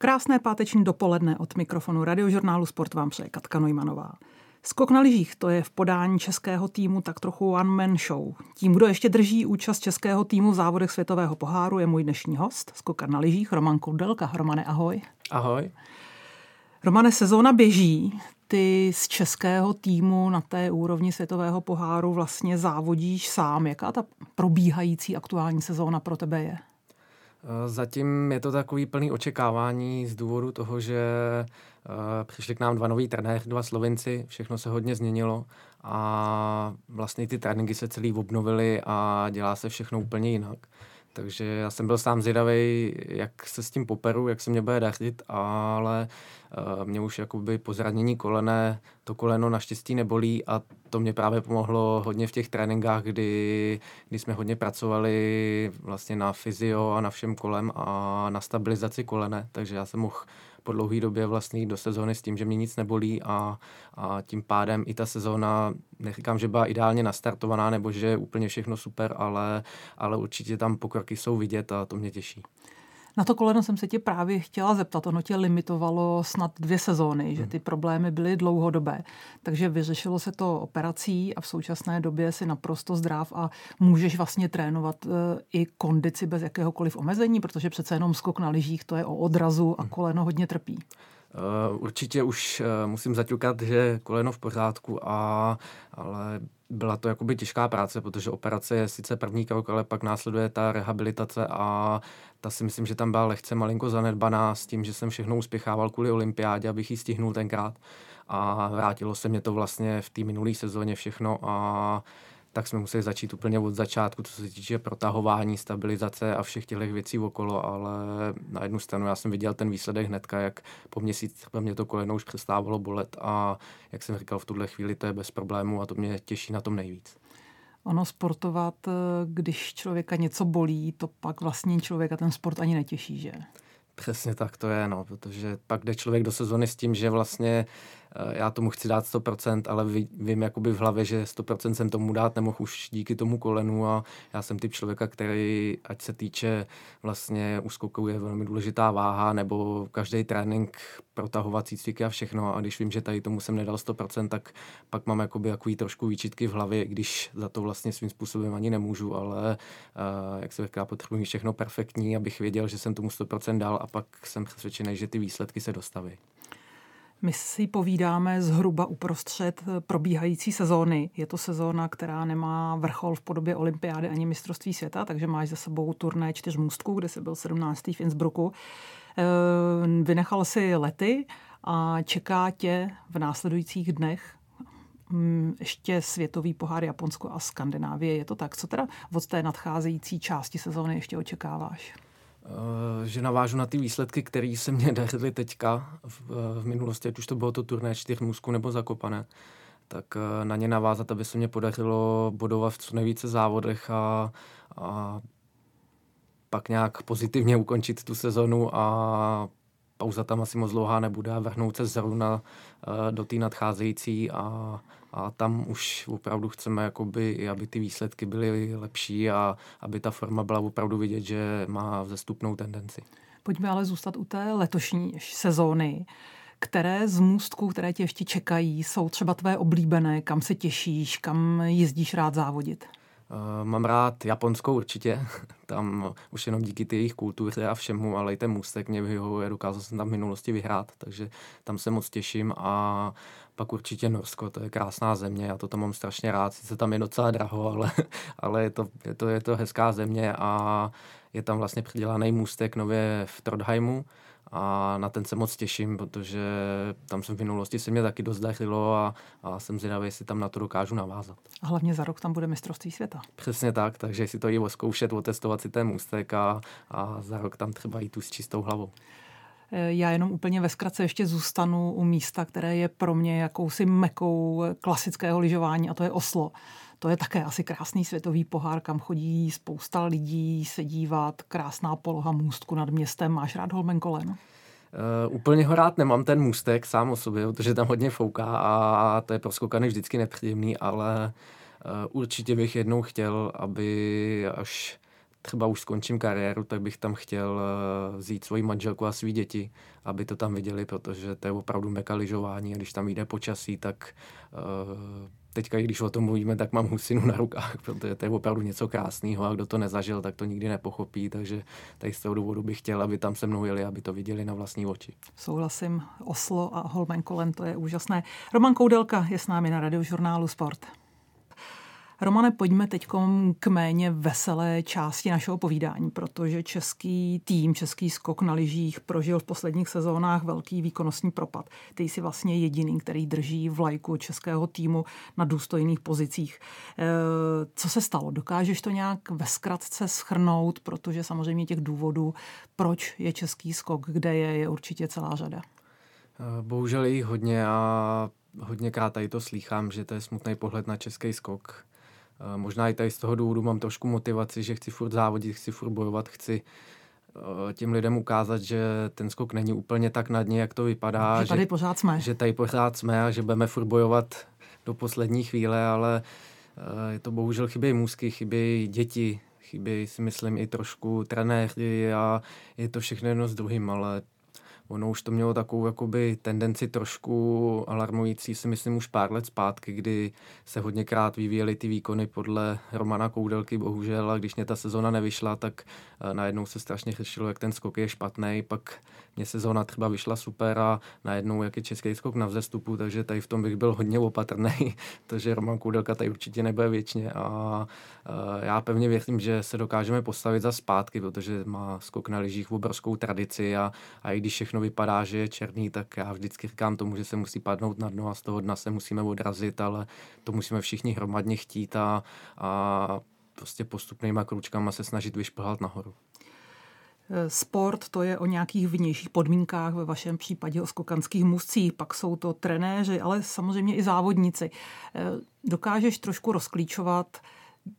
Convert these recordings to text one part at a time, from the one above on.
Krásné páteční dopoledne od mikrofonu radiožurnálu Sport vám přeje Katka Nojmanová. Skok na lyžích, to je v podání českého týmu tak trochu one man show. Tím, kdo ještě drží účast českého týmu v závodech světového poháru, je můj dnešní host, skoka na lyžích, Roman Koudelka. Romane, ahoj. Ahoj. Romane, sezóna běží. Ty z českého týmu na té úrovni světového poháru vlastně závodíš sám. Jaká ta probíhající aktuální sezóna pro tebe je? Eh, zatím je to takový plný očekávání z důvodu toho, že uh, přišli k nám dva noví trenéři, dva Slovenci, všechno se hodně změnilo a vlastně ty tréninky se celý obnovily a dělá se všechno úplně jinak. Takže já jsem byl sám zvědavý, jak se s tím poperu, jak se mě bude dařit, ale uh, mě už jakoby po zranění kolene to koleno naštěstí nebolí a to mě právě pomohlo hodně v těch tréninkách, kdy, kdy jsme hodně pracovali vlastně na fyzio a na všem kolem a na stabilizaci kolene, takže já jsem mohl po dlouhé době vlastně do sezóny s tím, že mě nic nebolí a, a tím pádem i ta sezóna, neříkám, že byla ideálně nastartovaná nebo že je úplně všechno super, ale, ale určitě tam pokroky jsou vidět a to mě těší. Na to koleno jsem se tě právě chtěla zeptat. Ono tě limitovalo snad dvě sezóny, že hmm. ty problémy byly dlouhodobé. Takže vyřešilo se to operací a v současné době si naprosto zdrav a můžeš vlastně trénovat e, i kondici bez jakéhokoliv omezení, protože přece jenom skok na lyžích to je o odrazu a hmm. koleno hodně trpí. Uh, určitě už uh, musím zaťukat, že koleno v pořádku, a, ale byla to jakoby těžká práce, protože operace je sice první krok, ale pak následuje ta rehabilitace a ta si myslím, že tam byla lehce malinko zanedbaná s tím, že jsem všechno uspěchával kvůli olympiádě, abych ji stihnul tenkrát. A vrátilo se mě to vlastně v té minulé sezóně všechno a tak jsme museli začít úplně od začátku, co se týče protahování, stabilizace a všech těch věcí okolo, ale na jednu stranu já jsem viděl ten výsledek hnedka, jak po měsíc po mě to koleno už přestávalo bolet a jak jsem říkal, v tuhle chvíli to je bez problému a to mě těší na tom nejvíc. Ono sportovat, když člověka něco bolí, to pak vlastně člověka ten sport ani netěší, že? Přesně tak to je, no, protože pak jde člověk do sezony s tím, že vlastně Eh, já tomu chci dát 100%, ale vím jakoby v hlavě, že 100% jsem tomu dát nemohl už díky tomu kolenu a já jsem typ člověka, který, ať se týče vlastně u skoku je velmi důležitá váha nebo každý trénink, protahovací cviky a všechno a když vím, že tady tomu jsem nedal 100%, tak pak mám jakoby jakový trošku výčitky v hlavě, když za to vlastně svým způsobem ani nemůžu, ale uh, jak se říká, potřebuji všechno perfektní, abych věděl, že jsem tomu 100% dal a pak jsem přesvědčený, že ty výsledky se dostaví. My si povídáme zhruba uprostřed probíhající sezóny. Je to sezóna, která nemá vrchol v podobě olympiády ani mistrovství světa, takže máš za sebou turné čtyř můstků, kde se byl 17. v Innsbrucku. Eh, vynechal si lety a čeká tě v následujících dnech hm, ještě světový pohár Japonsko a Skandinávie. Je to tak? Co teda od té nadcházející části sezóny ještě očekáváš? Eh, že navážu na ty výsledky, které se mě dařily teďka v, v minulosti, ať už to bylo to turné čtyř musků nebo zakopané, tak eh, na ně navázat, aby se mě podařilo bodovat v co nejvíce závodech a, a pak nějak pozitivně ukončit tu sezonu a pauza tam asi moc dlouhá nebude a vrhnout se zrovna eh, do té nadcházející a, a tam už opravdu chceme, jakoby, aby ty výsledky byly lepší a aby ta forma byla opravdu vidět, že má vzestupnou tendenci. Pojďme ale zůstat u té letošní sezóny. Které z můstků, které tě ještě čekají, jsou třeba tvé oblíbené, kam se těšíš, kam jezdíš rád závodit? Uh, mám rád japonskou určitě, tam už jenom díky té jejich kultuře a všemu, ale i ten můstek mě vyhovuje, dokázal jsem tam v minulosti vyhrát, takže tam se moc těším a pak určitě Norsko, to je krásná země, já to tam mám strašně rád, sice tam je docela draho, ale, ale je, to, je, to, je to hezká země a je tam vlastně přidělaný můstek nově v Trondheimu, a na ten se moc těším, protože tam jsem v minulosti se mě taky dost dařilo a, a jsem zvědavý, jestli tam na to dokážu navázat. A hlavně za rok tam bude mistrovství světa. Přesně tak, takže si to i oskoušet, otestovat si ten můstek a, a za rok tam třeba jít tu s čistou hlavou. Eh, já jenom úplně ve zkratce ještě zůstanu u místa, které je pro mě jakousi mekou klasického lyžování a to je Oslo. To je také asi krásný světový pohár, kam chodí spousta lidí se dívat, krásná poloha můstku nad městem. Máš rád Holmenkollen? Uh, úplně ho rád nemám ten můstek sám o sobě, protože tam hodně fouká a to je pro skokany vždycky nepříjemný, ale uh, určitě bych jednou chtěl, aby až třeba už skončím kariéru, tak bych tam chtěl uh, vzít svoji manželku a svý děti, aby to tam viděli, protože to je opravdu meka lyžování a když tam jde počasí, tak uh, teďka, když o tom mluvíme, tak mám husinu na rukách, protože to je opravdu něco krásného a kdo to nezažil, tak to nikdy nepochopí, takže tady z toho důvodu bych chtěl, aby tam se mnou jeli, aby to viděli na vlastní oči. Souhlasím, Oslo a Holmenkollen, to je úžasné. Roman Koudelka je s námi na radiožurnálu Sport. Romane, pojďme teď k méně veselé části našeho povídání, protože český tým, český skok na lyžích prožil v posledních sezónách velký výkonnostní propad. Ty jsi vlastně jediný, který drží vlajku českého týmu na důstojných pozicích. E, co se stalo? Dokážeš to nějak ve zkratce schrnout, protože samozřejmě těch důvodů, proč je český skok, kde je, je určitě celá řada. E, bohužel jich hodně a hodněkrát tady to slýchám, že to je smutný pohled na český skok. Eh, možná i tady z toho důvodu mám trošku motivaci, že chci furt závodit, chci furt bojovat, chci eh, těm lidem ukázat, že ten skok není úplně tak na dně, jak to vypadá. Že tady že, pořád jsme. Že tady pořád jsme a že budeme furt bojovat do poslední chvíle, ale eh, je to bohužel chybějí můzky, chybějí děti, chybějí si myslím i trošku trenéři a je to všechno jedno s druhým, ale Ono už to mělo takovou jakoby tendenci trošku alarmující, si myslím, už pár let zpátky, kdy se hodněkrát vyvíjely ty výkony podle Romana Koudelky, bohužel, a když mě ta sezona nevyšla, tak eh, najednou se strašně řešilo, jak ten skok je špatný, pak mě sezóna třeba vyšla super a najednou, jak je český skok na vzestupu, takže tady v tom bych byl hodně opatrný, protože Roman Koudelka tady určitě nebude věčně a já pevně věřím, že se dokážeme postavit za zpátky, protože má skok na lyžích obrovskou tradici a, a i když všechno vypadá, že je černý, tak já vždycky říkám tomu, že se musí padnout na dno a z toho dna se musíme odrazit, ale to musíme všichni hromadně chtít a, a prostě postupnýma kručkama se snažit vyšplhat nahoru. Sport to je o nějakých vnějších podmínkách, ve vašem případě o skokanských muscích, pak jsou to trenéři, ale samozřejmě i závodníci. Dokážeš trošku rozklíčovat,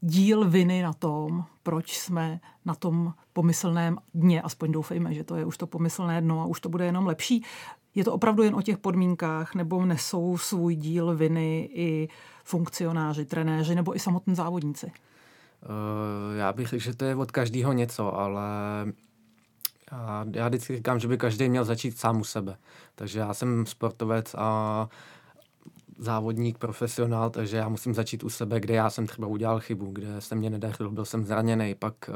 díl viny na tom, proč jsme na tom pomyslném dně, aspoň doufejme, že to je už to pomyslné dno a už to bude jenom lepší. Je to opravdu jen o těch podmínkách, nebo nesou svůj díl viny i funkcionáři, trenéři, nebo i samotní závodníci? Uh, já bych řekl, že to je od každého něco, ale já vždycky říkám, že by každý měl začít sám u sebe. Takže já jsem sportovec a závodník, profesionál, takže já musím začít u sebe, kde já jsem třeba udělal chybu, kde se mě nedařilo, byl jsem zraněný, pak uh,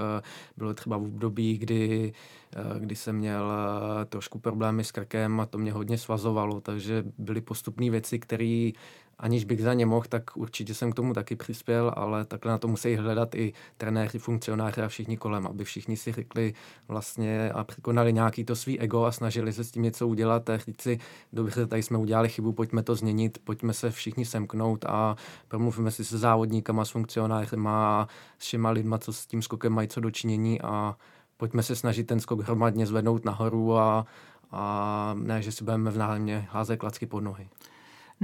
bylo třeba v období, kdy, uh, kdy jsem měl uh, trošku problémy s krkem a to mě hodně svazovalo, takže byly postupné věci, které aniž bych za ně mohl, tak určitě jsem k tomu taky přispěl, ale takhle na to musí hledat i trenéři, funkcionáři a všichni kolem, aby všichni si řekli vlastně a překonali nějaký to svý ego a snažili se s tím něco udělat a říct si, dobře, tady jsme udělali chybu, pojďme to změnit, pojďme se všichni semknout a promluvíme si se závodníkama, s funkcionářima, s všema lidma, co s tím skokem mají co dočinění a pojďme se snažit ten skok hromadně zvednout nahoru a, a ne, že si budeme v nájemně házet klacky pod nohy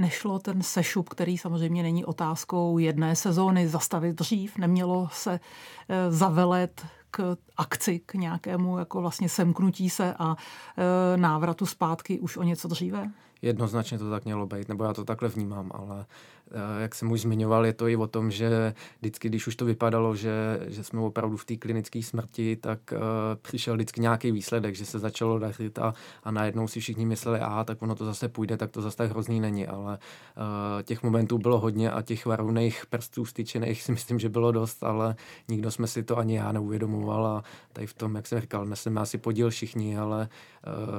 nešlo ten sešup, který samozřejmě není otázkou jedné sezóny, zastavit dřív, nemělo se eh, zavelet k akci, k nějakému jako vlastně semknutí se a e, návratu zpátky už o něco dříve? Jednoznačně to tak mělo být, nebo já to takhle vnímám, ale Eh, jak jsem už zmiňoval, je to i o tom, že vždycky, když už to vypadalo, že, že jsme opravdu v té klinické smrti, tak uh, přišel vždycky nějaký výsledek, že se začalo dařit a, a najednou si všichni mysleli, aha, tak ono to zase půjde, tak to zase tak hrozný není, ale uh, těch momentů bylo hodně a těch varovných prstů styčených si myslím, že bylo dost, ale nikdo jsme si to ani já neuvědomoval a tady v tom, jak jsem říkal, neseme asi podíl všichni, ale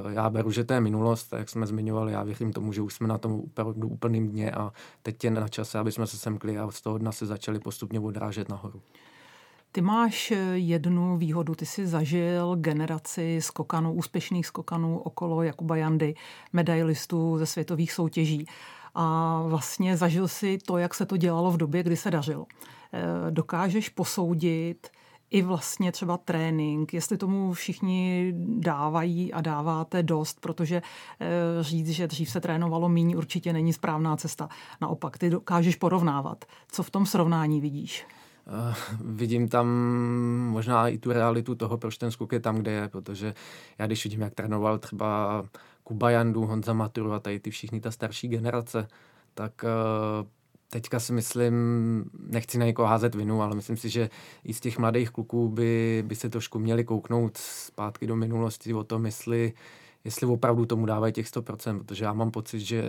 uh, já beru, že to je minulost, jak jsme zmiňovali, já věřím tomu, že už jsme na tom opravdu úplným dně a teď je na čase, aby jsme se semkli a z toho dna se začali postupně odrážet nahoru. Ty máš eh, jednu výhodu, ty jsi zažil generaci skokanů, úspěšných skokanů okolo Jakuba Jandy, medailistů ze světových soutěží. A vlastně zažil si to, jak se to dělalo v době, kdy se dařilo. Eh, dokážeš posoudit, i vlastně třeba trénink, jestli tomu všichni dávají a dáváte dost, protože eh, říct, že dřív se trénovalo míň, určitě není správná cesta. Naopak, ty dokážeš porovnávat. Co v tom srovnání vidíš? Uh, vidím tam možná i tu realitu toho, proč ten skok je tam, kde je, protože já když vidím, jak trénoval třeba Kuba Jandu, Honza Maturu a tady ty všichni ta starší generace, tak uh, teďka si myslím, nechci na někoho házet vinu, ale myslím si, že i z těch mladých kluků by, by se trošku měli kouknout zpátky do minulosti o tom, jestli, jestli opravdu tomu dávají těch 100%, protože já mám pocit, že uh,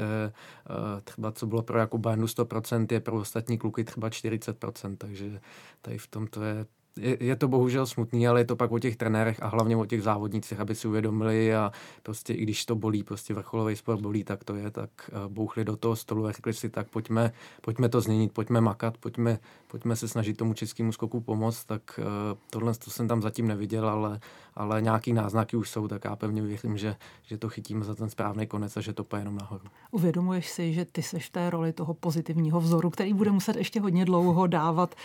třeba co bylo pro Jakuba Jandu 100%, je pro ostatní kluky třeba 40%, takže tady v tom to je je, je to bohužel smutný, ale je to pak o těch trenérech a hlavně o těch závodnících, aby si uvědomili a prostě i když to bolí, prostě vrcholový sport bolí, tak to je, tak uh, bouchli do toho stolu a řekli si, tak pojďme, pojďme to změnit, pojďme makat, pojďme, pojďme se snažit tomu českému skoku pomoct, tak uh, tohle to jsem tam zatím neviděl, ale, ale nějaký náznaky už jsou, tak já pevně věřím, že, že to chytíme za ten správný konec a že to pojde jenom nahoru. Uvědomuješ si, že ty seš v té roli toho pozitivního vzoru, který bude muset ještě hodně dlouho dávat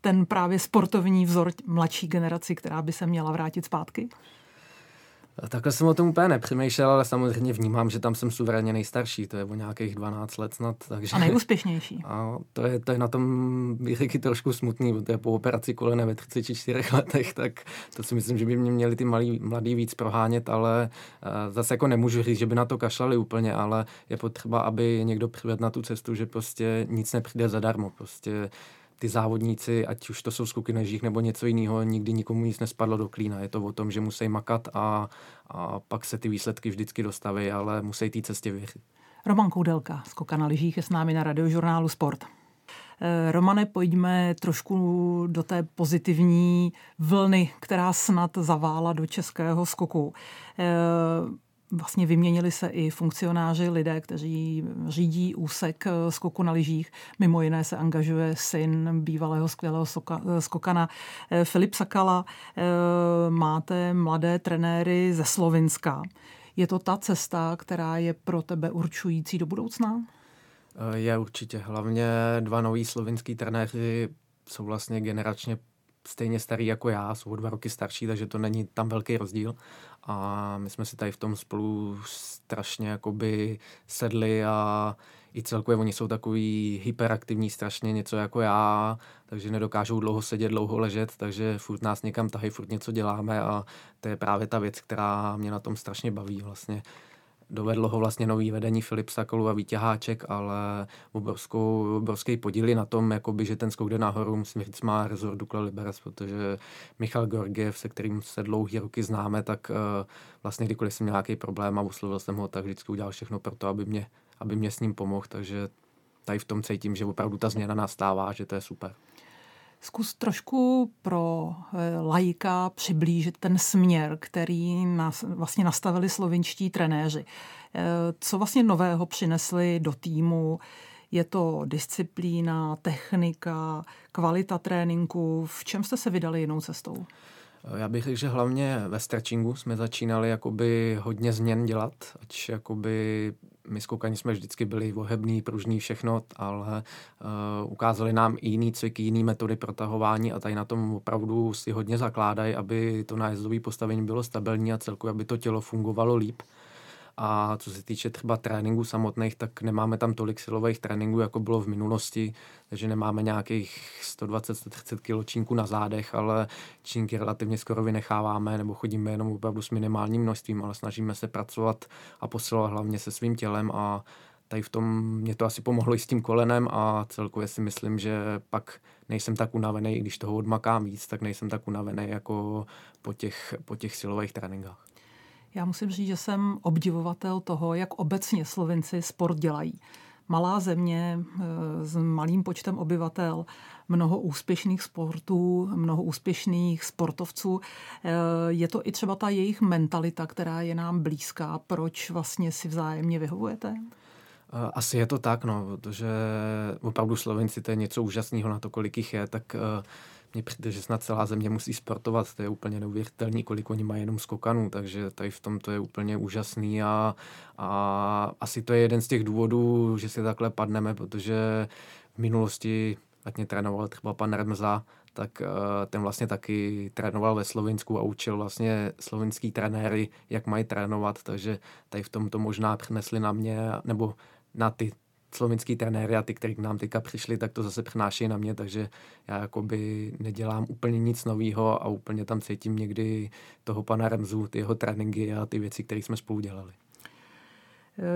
ten právě sportovní vzor mladší generaci, která by se měla vrátit zpátky? Takhle jsem o tom úplně nepřemýšlel, ale samozřejmě vnímám, že tam jsem suverénně nejstarší, to je o nějakých 12 let snad. Takže, a nejúspěšnější. A to je, to je na tom bych trošku smutný, protože po operaci kolene ve 34 letech, tak to si myslím, že by mě měli ty malí, mladí víc prohánět, ale uh, zase jako nemůžu říct, že by na to kašlali úplně, ale je potřeba, aby někdo přivedl na tu cestu, že prostě nic nepřijde zadarmo. Prostě ty závodníci, ať už to jsou skoky na žích nebo něco jiného, nikdy nikomu nic nespadlo do klína. Je to o tom, že musí makat a, a pak se ty výsledky vždycky dostaví, ale musí té cestě věřit. Roman Koudelka, skoka na lyžích, je s námi na radiožurnálu Sport. Eh, Romane, pojďme trošku do té pozitivní vlny, která snad zavála do českého skoku. Vlastně vyměnili se i funkcionáři, lidé, kteří řídí úsek eh, skoku na lyžích. Mimo jiné se angažuje syn bývalého skvělého soka, eh, skokana eh, Filip Sakala. Máte mladé trenéry ze Slovinska. Je to ta cesta, která je pro tebe určující do budoucna? Je určitě. Hlavně dva noví slovinský trenéři jsou vlastně generačně stejně starý jako já, jsou dva roky starší, takže to není tam velký rozdíl. A my jsme si tady v tom spolu strašně jakoby sedli a i celkově oni jsou takový hyperaktivní strašně, něco jako já, takže nedokážou dlouho sedět, dlouho ležet, takže furt nás někam tahy, furt něco děláme a to je právě ta věc, která mě na tom strašně baví vlastně dovedlo ho vlastně nový vedení Filip Sakolu a Vítěháček, ale obrovskou, obrovský podíly na tom, jakoby, že ten skok jde nahoru, musím říct, má rezort Dukla Liberec, protože Michal Gorgiev, se kterým se dlouhý roky známe, tak uh, vlastně kdykoliv jsem měl nějaký problém a uslovil jsem ho, tak vždycky udělal všechno pro to, aby mě, aby mě s ním pomohl, takže tady v tom cítím, že opravdu ta změna nastává, že to je super. Zkus trošku pro eh, laika přiblížit ten směr, který nás vlastně nastavili slovinští trenéři. Eh, co vlastně nového přinesli do týmu? Je to disciplína, technika, kvalita tréninku? V čem jste se vydali jinou cestou? Já bych řekl, že hlavně ve stretchingu jsme začínali jakoby hodně změn dělat, ať jakoby my skoukani jsme vždycky byli ohebný, pružný, všechno, ale uh, ukázali nám i jiný cviky, jiný metody protahování a tady na tom opravdu si hodně zakládají, aby to nájezdové postavení bylo stabilní a celkově, aby to tělo fungovalo líp. A co se týče třeba tréninku samotných, tak nemáme tam tolik silových tréninků, jako bylo v minulosti, takže nemáme nějakých 120-130 kg čínku na zádech, ale čínky relativně skoro vynecháváme, nebo chodíme jenom opravdu s minimálním množstvím, ale snažíme se pracovat a posilovat hlavně se svým tělem a tady v tom mě to asi pomohlo i s tím kolenem a celkově si myslím, že pak nejsem tak unavený, i když toho odmakám víc, tak nejsem tak unavený jako po těch, po těch silových tréninkách. Já musím říct, že jsem obdivovatel toho, jak obecně Slovinci sport dělají. Malá země eh, s malým počtem obyvatel, mnoho úspěšných sportů, mnoho úspěšných sportovců. Eh, je to i třeba ta jejich mentalita, která je nám blízká. Proč vlastně si vzájemně vyhovujete? Eh, asi je to tak, no, protože opravdu Slovenci to je něco úžasného na to, kolik jich je, tak uh, mně přijde, že snad celá země musí sportovat, to je úplně neuvěřitelný, kolik oni mají jenom skokanů, takže tady v tom to je úplně úžasný a, a asi to je jeden z těch důvodů, že si takhle padneme, protože v minulosti, ať mě trénoval třeba pan Remza, tak uh, ten vlastně taky trénoval ve Slovinsku a učil vlastně slovinský trenéry, jak mají trénovat, takže tady v tom to možná přinesli na mě, nebo na ty slovinský trenéry a ty, kteří k nám teďka přišli, tak to zase přenáší na mě, takže já jakoby nedělám úplně nic nového a úplně tam cítím někdy toho pana Remzu, ty jeho tréninky a ty věci, které jsme spolu dělali.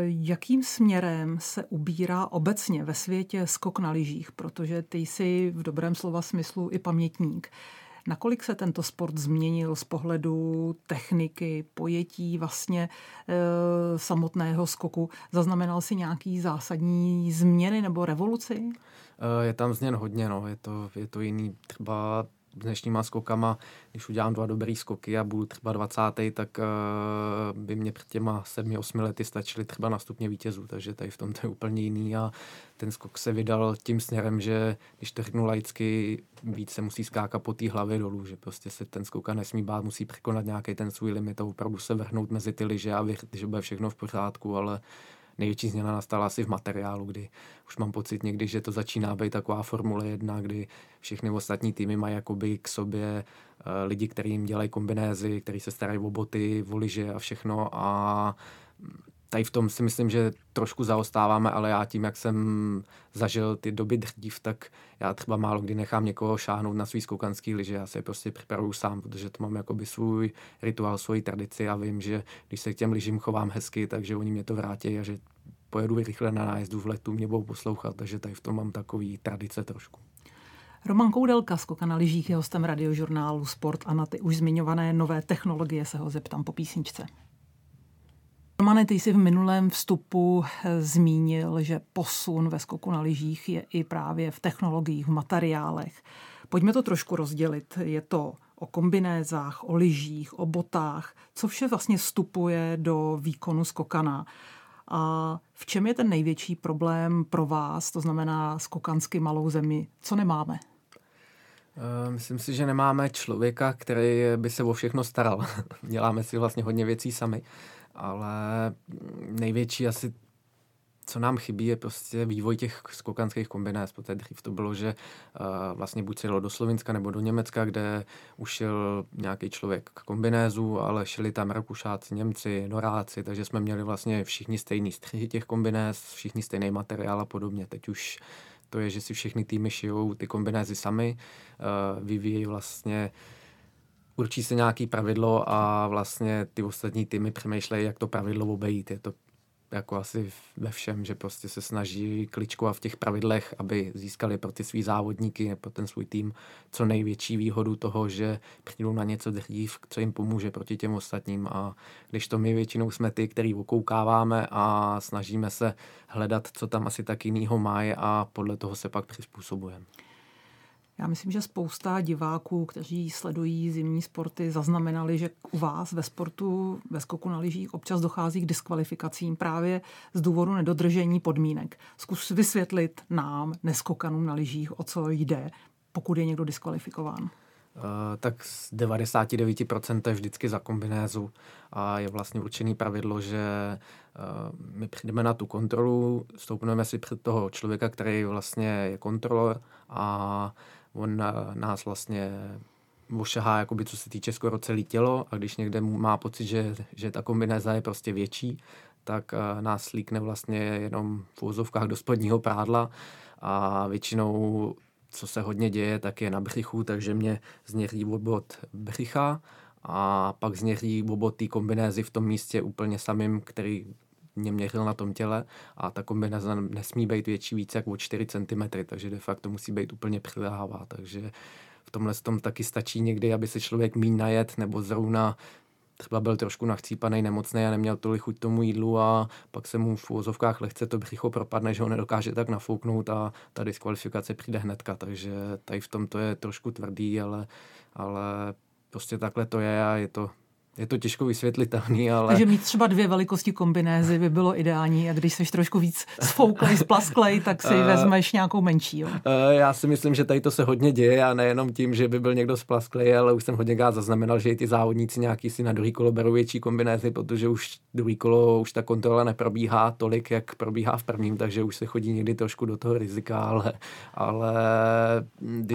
Jakým směrem se ubírá obecně ve světě skok na lyžích, protože ty jsi v dobrém slova smyslu i pamětník. Nakolik se tento sport změnil z pohledu techniky, pojetí vlastně e, samotného skoku? Zaznamenal si nějaký zásadní změny nebo revoluci? Je tam změn hodně, no. je, to, je to jiný. Třeba dnešníma skokama, když udělám dva dobrý skoky a budu třeba 20. tak uh, by mě před těma 7-8 lety stačily třeba na stupně vítězů, takže tady v tom to je úplně jiný a ten skok se vydal tím směrem, že když to řeknu laicky, víc se musí skákat po té hlavě dolů, že prostě se ten skoka nesmí bát, musí překonat nějaký ten svůj limit a opravdu se vrhnout mezi ty liže a věřit, že bude všechno v pořádku, ale největší změna nastala asi v materiálu, kdy už mám pocit někdy, že to začíná být taková Formule 1, kdy všechny ostatní týmy mají jakoby k sobě uh, lidi, kteří jim dělají kombinézy, kteří se starají o boty, o liže a všechno. A tady v tom si myslím, že trošku zaostáváme, ale já tím, jak jsem zažil ty doby dřív, tak já třeba málo kdy nechám někoho šáhnout na svý skoukanský liže, já se je prostě připravuju sám, protože to mám jakoby svůj rituál, svoji tradici a vím, že když se k těm lyžím chovám hezky, takže oni mě to vrátí a že pojedu rychle na nájezdu v letu, mě budou poslouchat, takže tady v tom mám takový tradice trošku. Roman Koudelka, skoka na lyžích, je hostem radiožurnálu Sport a na ty už zmiňované nové technologie se ho zeptám po písničce. Romane, ty jsi v minulém vstupu eh, zmínil, že posun ve skoku na lyžích je i právě v technologiích, v materiálech. Pojďme to trošku rozdělit. Je to o kombinézách, o lyžích, o botách, co vše vlastně vstupuje do výkonu skokana. A v čem je ten největší problém pro vás, to znamená skokansky malou zemi? Co nemáme? Eh, myslím si, že nemáme člověka, který by se o všechno staral. Děláme si vlastně hodně věcí sami ale největší asi co nám chybí, je prostě vývoj těch skokanských kombinéz, protože dřív to bylo, že uh, vlastně buď se jelo do Slovenska nebo do Německa, kde už šel nějaký člověk k kombinézu, ale šli tam Rakušáci, Němci, Noráci, takže jsme měli vlastně všichni stejný střihy těch kombinéz, všichni stejný materiál a podobně. Teď už to je, že si všechny týmy šijou ty kombinézy sami, uh, vyvíjejí vlastně určí se nějaký pravidlo a vlastně ty ostatní týmy přemýšlejí, jak to pravidlo obejít. Je to jako asi ve všem, že prostě se snaží kličkovat v těch pravidlech, aby získali pro ty svý závodníky, pro ten svůj tým co největší výhodu toho, že přijdou na něco dřív, co jim pomůže proti těm ostatním a když to my většinou jsme ty, který okoukáváme a snažíme se hledat, co tam asi tak jinýho mají a podle toho se pak přizpůsobujeme. Já myslím, že spousta diváků, kteří sledují zimní sporty, zaznamenali, že u vás ve sportu, ve skoku na lyžích občas dochází k diskvalifikacím právě z důvodu nedodržení podmínek. Zkus vysvětlit nám, neskokanům na lyžích, o co jde, pokud je někdo diskvalifikován. Uh, tak z 99% je vždycky za kombinézu a je vlastně určený pravidlo, že uh, my přijdeme na tu kontrolu, stoupneme si před toho člověka, který vlastně je kontrolor a on nás vlastně ošahá, jakoby, co se týče skoro celé tělo a když někde má pocit, že, že ta kombinéza je prostě větší, tak uh, nás slíkne vlastně jenom v úzovkách do spodního prádla a většinou, co se hodně děje, tak je na břichu, takže mě zněří obod břicha a pak zněří obod té kombinézy v tom místě úplně samým, který mě měřil na tom těle a ta kombinace nesmí být větší více jak o 4 cm, takže de facto musí být úplně přilehavá, takže v tomhle tom taky stačí někdy, aby se člověk míň najet nebo zrovna třeba byl trošku nachcípaný, nemocný a neměl tolik chuť tomu jídlu a pak se mu v úvozovkách lehce to břicho propadne, že ho nedokáže tak nafouknout a ta diskvalifikace přijde hnedka, takže tady v tom to je trošku tvrdý, ale, ale prostě takhle to je a je to je to těžko vysvětlitelný, ale... Takže mít třeba dvě velikosti kombinézy by bylo ideální a když jsi trošku víc sfouklej, splasklej, tak si uh, vezmeš nějakou menší. Jo? Uh, já si myslím, že tady to se hodně děje a nejenom tím, že by byl někdo splasklej, ale už jsem hodně krát zaznamenal, že i ty závodníci nějaký si na druhý kolo berou větší kombinézy, protože už druhý kolo už ta kontrola neprobíhá tolik, jak probíhá v prvním, takže už se chodí někdy trošku do toho rizika, ale... ale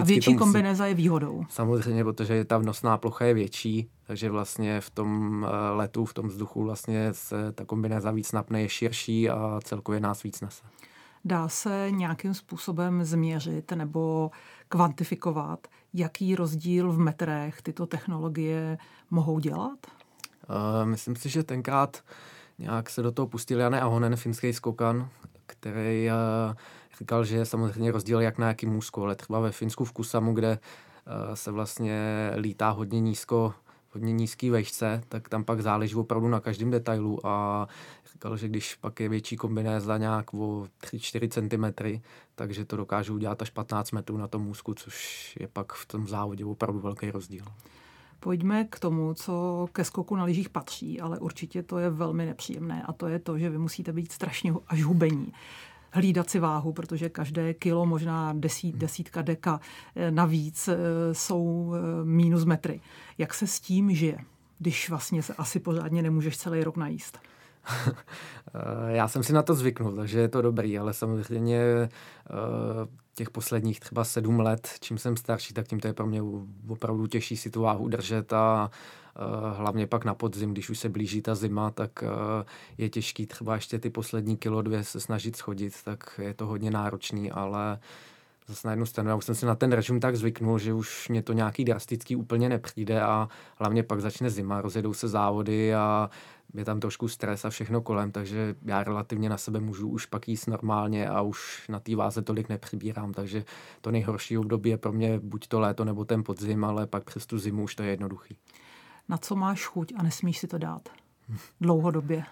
a větší musí... kombinéza je výhodou. Samozřejmě, protože ta vnosná plocha je větší, takže vlastně v tom eh, letu, v tom vzduchu vlastně se ta kombinéza víc napne, je širší a celkově nás víc nese. Dá se nějakým způsobem změřit nebo kvantifikovat, jaký rozdíl v metrech tyto technologie mohou dělat? Uh, myslím si, že tenkrát nějak se do toho pustil Jane Ahonen, finský skokan, který uh, říkal, že je samozřejmě rozdíl jak na jaký můzku, ale třeba ve Finsku v Kusamu, kde uh, se vlastně lítá hodně nízko, hodně nízký vejšce, tak tam pak záleží opravdu na každém detailu a říkal, že když pak je větší kombinéza nějak o 3-4 cm, takže to dokážou udělat až 15 metrů na tom můzku, což je pak v tom závodě opravdu velký rozdíl. Pojďme k tomu, co ke skoku na lyžích patří, ale určitě to je velmi nepříjemné a to je to, že vy musíte být strašně až hubení hlídat si váhu, protože každé kilo, možná desít, desítka deka eh, navíc eh, jsou eh, minus metry. Jak se s tím žije, když vlastně se asi pořádně nemůžeš celý rok najíst? Já jsem si na to zvyknul, takže je to dobrý, ale samozřejmě těch posledních třeba sedm let, čím jsem starší, tak tím to je pro mě opravdu těžší si tu váhu držet a hlavně pak na podzim, když už se blíží ta zima, tak je těžký třeba ještě ty poslední kilo dvě se snažit schodit, tak je to hodně náročný, ale zase na jednu stranu, já už jsem si na ten režim tak zvyknul, že už mě to nějaký drastický úplně nepřijde a hlavně pak začne zima, rozjedou se závody a je tam trošku stres a všechno kolem, takže já relativně na sebe můžu už pak jíst normálně a už na té váze tolik nepřibírám, takže to nejhorší období je pro mě buď to léto nebo ten podzim, ale pak přes tu zimu už to je jednoduchý. Na co máš chuť a nesmíš si to dát dlouhodobě?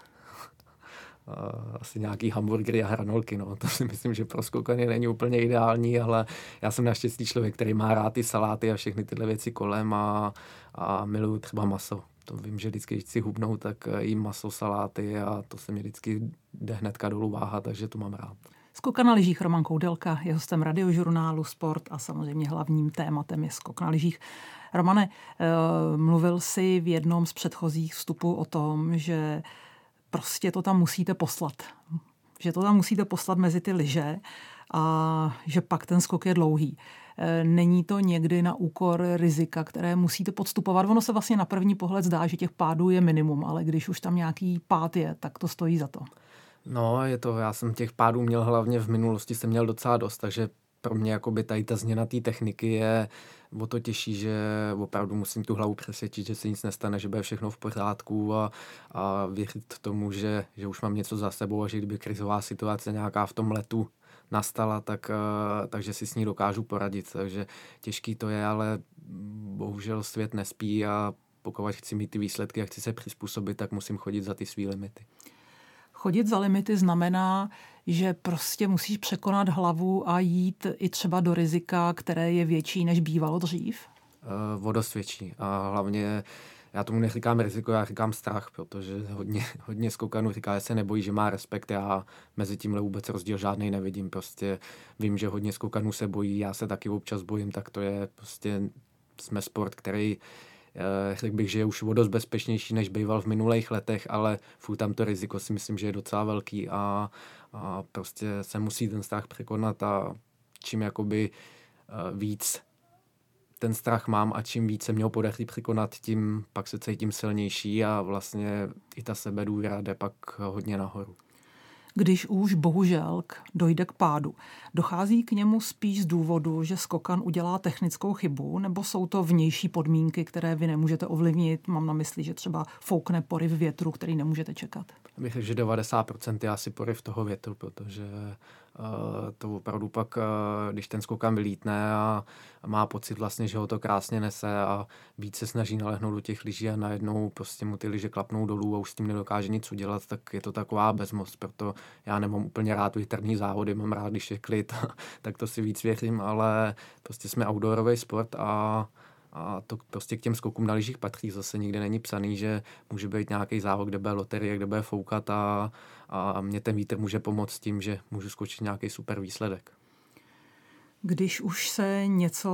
asi nějaký hamburgery a hranolky. No. To si myslím, že pro skokany není úplně ideální, ale já jsem naštěstí člověk, který má rád ty saláty a všechny tyhle věci kolem a, a miluju třeba maso. To vím, že vždycky, když chci hubnout, tak jím maso, saláty a to se mi vždycky jde hnedka dolů váha, takže to mám rád. Skok na lyžích Roman Koudelka je hostem radiožurnálu Sport a samozřejmě hlavním tématem je skok na lyžích. Romane, eh, mluvil jsi v jednom z předchozích vstupů o tom, že prostě to tam musíte poslat. Že to tam musíte poslat mezi ty lyže a že pak ten skok je dlouhý. E, není to někdy na úkor rizika, které musíte podstupovat. Ono se vlastně na první pohled zdá, že těch pádů je minimum, ale když už tam nějaký pád je, tak to stojí za to. No, je to, já jsem těch pádů měl hlavně v minulosti, jsem měl docela dost, takže pro mě jakoby tady ta změna té techniky je o to těžší, že opravdu musím tu hlavu přesvědčit, že se nic nestane, že bude všechno v pořádku a, a věřit tomu, že, že už mám něco za sebou a že kdyby krizová situace nějaká v tom letu nastala, tak, uh, takže si s ní dokážu poradit. Takže těžký to je, ale bohužel svět nespí a pokud chci mít ty výsledky a chci se přizpůsobit, tak musím chodit za ty své limity. Chodit za limity znamená, že prostě musíš překonat hlavu a jít i třeba do rizika, které je větší, než bývalo dřív? Uh, vodosvědčí. A hlavně já tomu neříkám riziko, já říkám strach, protože hodně, hodně skokanů říká, že se nebojí, že má respekt. Já mezi tímhle vůbec rozdíl žádný nevidím. Prostě vím, že hodně skokanů se bojí, já se taky občas bojím, tak to je prostě jsme sport, který Eh, řekl bych, že je už o dost bezpečnější, než býval v minulých letech, ale furt tam to riziko si myslím, že je docela velký a, a prostě se musí ten strach překonat a čím jakoby eh, víc ten strach mám a čím více mě ho podaří překonat, tím pak se cítím silnější a vlastně i ta sebedůvěra jde pak hodně nahoru když už bohužel dojde k pádu. Dochází k němu spíš z důvodu, že skokan udělá technickou chybu, nebo jsou to vnější podmínky, které vy nemůžete ovlivnit? Mám na mysli, že třeba foukne poryv větru, který nemůžete čekat. Řekl, že 90% je asi poryv toho větru, protože to opravdu pak, eh, když ten skokan vylítne a má pocit vlastně, že ho to krásně nese a víc se snaží nalehnout do těch lyží a najednou prostě mu ty lyže klapnou dolů a už s tím nedokáže nic udělat, tak je to taková bezmoc, proto já nemám úplně rád větrní závody, mám rád, když je klid, tak to si víc věřím, ale prostě jsme outdoorový sport a a to prostě k těm skokům na lyžích patří. Zase nikde není psaný, že může být nějaký závod, kde bude loterie, kde bude foukat a, a mě ten vítr může pomoct tím, že můžu skočit nějaký super výsledek když už se něco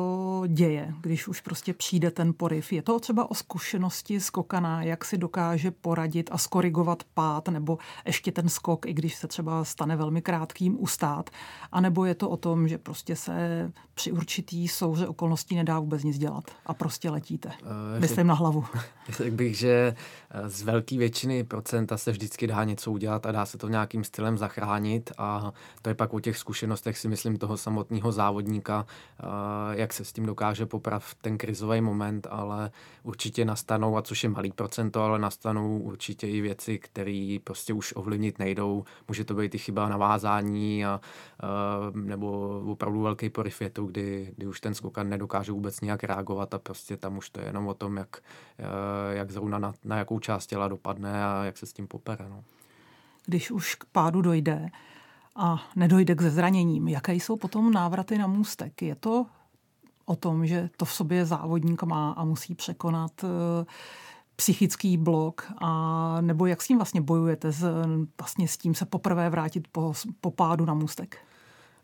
děje, když už prostě přijde ten poryv. Je to třeba o zkušenosti skokana, jak si dokáže poradit a skorigovat pád, nebo ještě ten skok, i když se třeba stane velmi krátkým, ustát. A nebo je to o tom, že prostě se při určitý souře okolností nedá vůbec nic dělat a prostě letíte. Uh, Myslím na hlavu. Řekl bych, že eh, z velké většiny procenta se vždycky dá něco udělat a dá se to nějakým stylem zachránit a to je pak o těch zkušenostech si myslím toho samotného závodu závodníka, jak se s tím dokáže popravit ten krizový moment, ale určitě nastanou, a což je malý procento, ale nastanou určitě i věci, které prostě už ovlivnit nejdou. Může to být i chyba navázání a, nebo opravdu velký poryv větu, kdy, kdy už ten skokan nedokáže vůbec nějak reagovat a prostě tam už to je jenom o tom, jak, jak zrovna na, na jakou část těla dopadne a jak se s tím popere. No. Když už k pádu dojde, a nedojde k zraněním. Jaké jsou potom návraty na můstek? Je to o tom, že to v sobě závodník má a musí překonat eh, psychický blok a nebo jak s tím vlastně bojujete s, vlastně s tím se poprvé vrátit po, po pádu na můstek?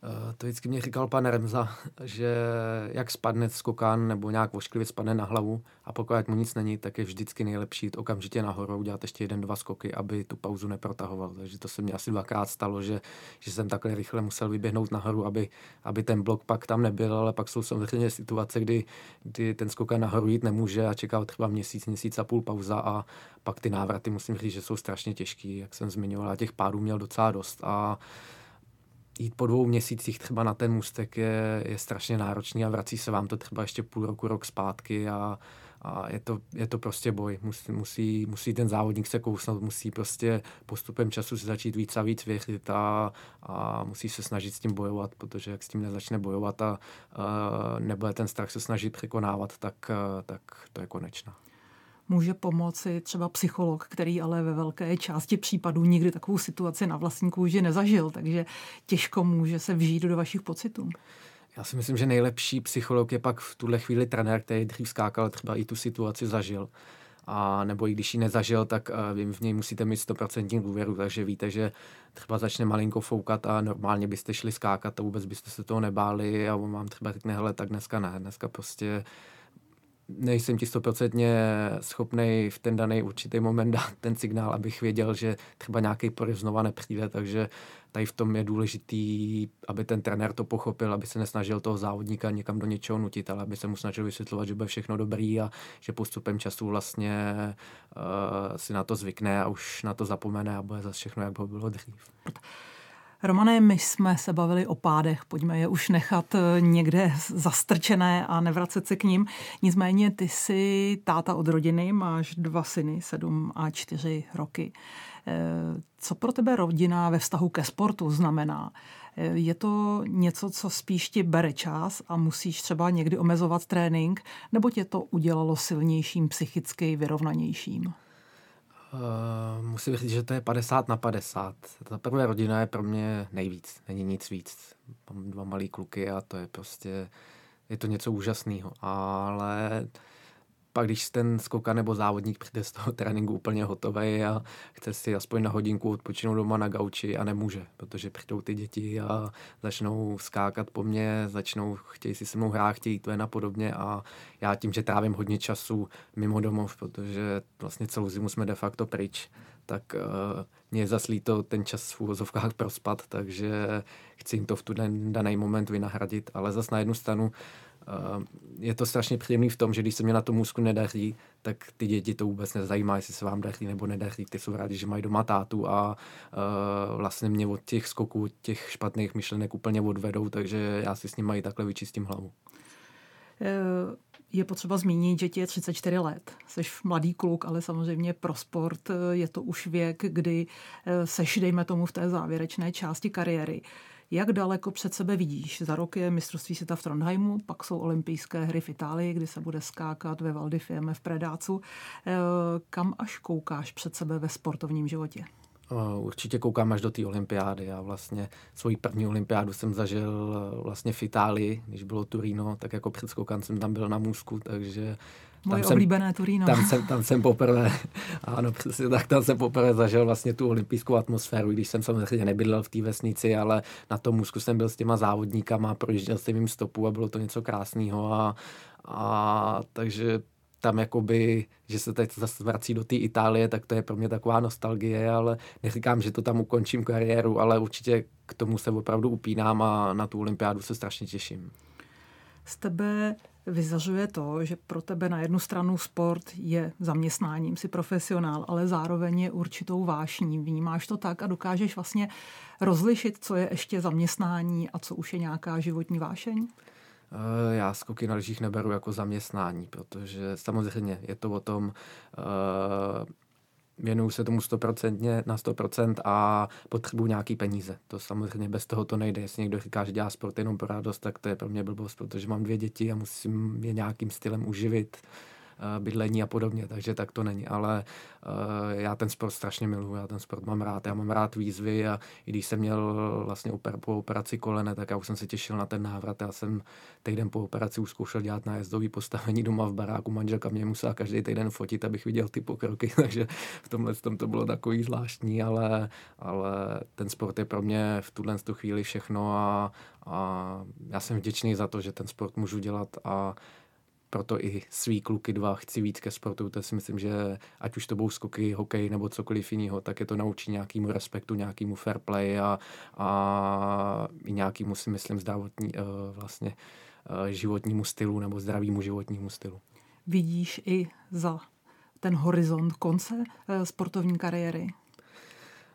Eh, to vždycky mě říkal pan Remza, že jak spadne skokán nebo nějak ošklivě spadne na hlavu a pokud mu nic není, tak je vždycky nejlepší jít okamžitě nahoru, udělat ještě jeden, dva skoky, aby tu pauzu neprotahoval. Takže to se mi asi dvakrát stalo, že, že jsem takhle rychle musel vyběhnout nahoru, aby, aby ten blok pak tam nebyl, ale pak jsou samozřejmě situace, kdy, kdy ten skokán nahoru jít nemůže a čeká třeba měsíc, měsíc a půl pauza a pak ty návraty musím říct, že jsou strašně těžký, jak jsem zmiňoval, a těch pádů měl docela dost a jít po dvou měsících třeba na ten můstek je, je strašně náročný a vrací se vám to třeba ještě půl roku, rok zpátky a, a je, to, je to prostě boj. Musí, musí, musí ten závodník se kousnout, musí prostě postupem času si začít víc a víc věřit a, a musí se snažit s tím bojovat, protože jak s tím nezačne bojovat a, a nebude ten strach se snažit překonávat, tak, tak to je konečná může pomoci třeba psycholog, který ale ve velké části případů nikdy takovou situaci na vlastní kůži nezažil, takže těžko může se vžít do vašich pocitů. Já si myslím, že nejlepší psycholog je pak v tuhle chvíli trenér, který dřív skákal, třeba i tu situaci zažil. A nebo i když ji nezažil, tak uh, vy v něj musíte mít 100% důvěru, takže víte, že třeba začne malinko foukat a normálně byste šli skákat a vůbec byste se toho nebáli a on vám třeba řekne, hele, tak dneska ne, dneska prostě nejsem ti stoprocentně schopný v ten daný určitý moment dát ten signál, abych věděl, že třeba nějaký poryv znova nepřijde, takže tady v tom je důležitý, aby ten trenér to pochopil, aby se nesnažil toho závodníka někam do něčeho nutit, ale aby se mu snažil vysvětlovat, že bude všechno dobrý a že postupem času vlastně uh, si na to zvykne a už na to zapomene a bude zase všechno, jak bylo dřív. Romane, my jsme se bavili o pádech, pojďme je už nechat eh, někde zastrčené a nevracet se k ním. Nicméně ty jsi táta od rodiny, máš dva syny, sedm a čtyři roky. Eh, co pro tebe rodina ve vztahu ke sportu znamená? Eh, je to něco, co spíš ti bere čas a musíš třeba někdy omezovat trénink, nebo tě to udělalo silnějším, psychicky vyrovnanějším? Uh, musím říct, že to je 50 na 50. Ta první rodina je pro mě nejvíc, není nic víc. Mám dva malý kluky a to je prostě, je to něco úžasného. Ale pak když ten skokan nebo závodník přijde z toho tréninku úplně hotový a chce si aspoň na hodinku odpočinout doma na gauči a nemůže, protože přijdou ty děti a začnou skákat po mně, začnou, chtějí si se mnou hrát, chtějí to a podobně a já tím, že trávím hodně času mimo domov, protože vlastně celou zimu jsme de facto pryč, tak uh, mě zaslí to ten čas v úvozovkách prospat, takže chci jim to v ten daný moment vynahradit, ale zase na jednu stranu Eh, je to strašně příjemný v tom, že když se mě na tom můzku nedaří, tak ty děti to vůbec nezajímá, jestli se vám daří nebo nedaří. Ty jsou rádi, že mají doma tátu a uh, vlastně mě od těch skoků, těch špatných myšlenek úplně odvedou, takže já si s nimi mají takhle vyčistím hlavu. Eh, je potřeba zmínit, že ti je 34 let. Jsi mladý kluk, ale samozřejmě pro sport je to už věk, kdy seš, dejme tomu, v té závěrečné části kariéry. Jak daleko před sebe vidíš? Za rok je mistrovství světa v Trondheimu, pak jsou olympijské hry v Itálii, kdy se bude skákat ve Val di Fiemme v Predácu. Eh, kam až koukáš před sebe ve sportovním životě? Určitě koukám až do té olympiády. Já vlastně svoji první olympiádu jsem zažil eh, vlastně v Itálii, když bylo Turino, tak jako předskokan jsem tam byl na můzku, takže Moje tam oblíbené jsem, Turíno. Tam jsem, tam jsem poprvé, ano, přesně tak, tam jsem poprvé zažil vlastně tu olympijskou atmosféru, když jsem samozřejmě nebydlel v té vesnici, ale na tom můzku jsem byl s těma závodníkama, projížděl jsem jim stopu a bylo to něco krásného a, a takže tam jakoby, že se teď zase vrací do té Itálie, tak to je pro mě taková nostalgie, ale neříkám, že to tam ukončím kariéru, ale určitě k tomu se opravdu upínám a na tu olympiádu se strašně těším. Z tebe vyzařuje to, že pro tebe na jednu stranu sport je zaměstnáním, si profesionál, ale zároveň je určitou vášní. Vnímáš to tak a dokážeš vlastně rozlišit, co je ještě zaměstnání a co už je nějaká životní vášeň? Eh, já skoky na lyžích neberu jako zaměstnání, protože samozřejmě je to o tom, eh, věnuju se tomu stoprocentně na 100% a potřebuji nějaký peníze. To samozřejmě bez toho to nejde. Jestli někdo říká, že dělá sport jenom pro radost, tak to je pro mě blbost, protože mám dvě děti a musím je nějakým stylem uživit. Eh, bydlení a podobně, takže tak to není. Ale uh, já ten sport strašně miluji, já ten sport mám rád, já mám rád výzvy a i když jsem měl vlastně po operaci kolene, tak já už jsem se těšil na ten návrat. Já jsem týden po operaci už zkoušel dělat nájezdový postavení doma v baráku, manželka mě musela každý týden fotit, abych viděl ty pokroky, takže v tomhle tom to bylo takový zvláštní, ale, ale ten sport je pro mě v tuhle tu chvíli všechno a, a já jsem vděčný za to, že ten sport můžu dělat a proto i svý kluky dva chci víc ke sportu, to si myslím, že ať už to budou skoky, hokej nebo cokoliv jiného, tak je to naučí nějakému respektu, nějakému fair play a, a i nějakému si myslím zdravotní, uh, vlastně uh, životnímu stylu nebo zdravému životnímu stylu. Vidíš i za ten horizont konce uh, sportovní kariéry?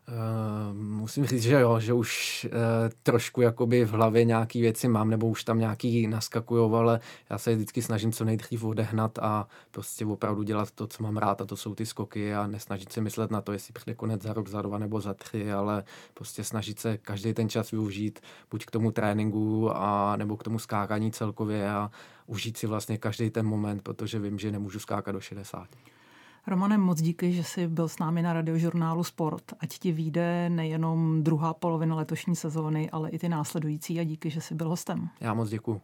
Uh, musím říct, že jo, že už uh, trošku jakoby v hlavě nějaký věci mám, nebo už tam nějaký naskakujou, ale já se vždycky snažím co nejdřív odehnat a prostě opravdu dělat to, co mám rád a to jsou ty skoky a nesnažit se myslet na to, jestli přijde konec za rok, za dva nebo za tři, ale prostě snažit se každý ten čas využít buď k tomu tréninku a nebo k tomu skákání celkově a užít si vlastně každý ten moment, protože vím, že nemůžu skákat do 60. Romane, moc díky, že jsi byl s námi na radiožurnálu Sport. Ať ti vyjde nejenom druhá polovina letošní sezóny, ale i ty následující a díky, že jsi byl hostem. Já moc děkuji.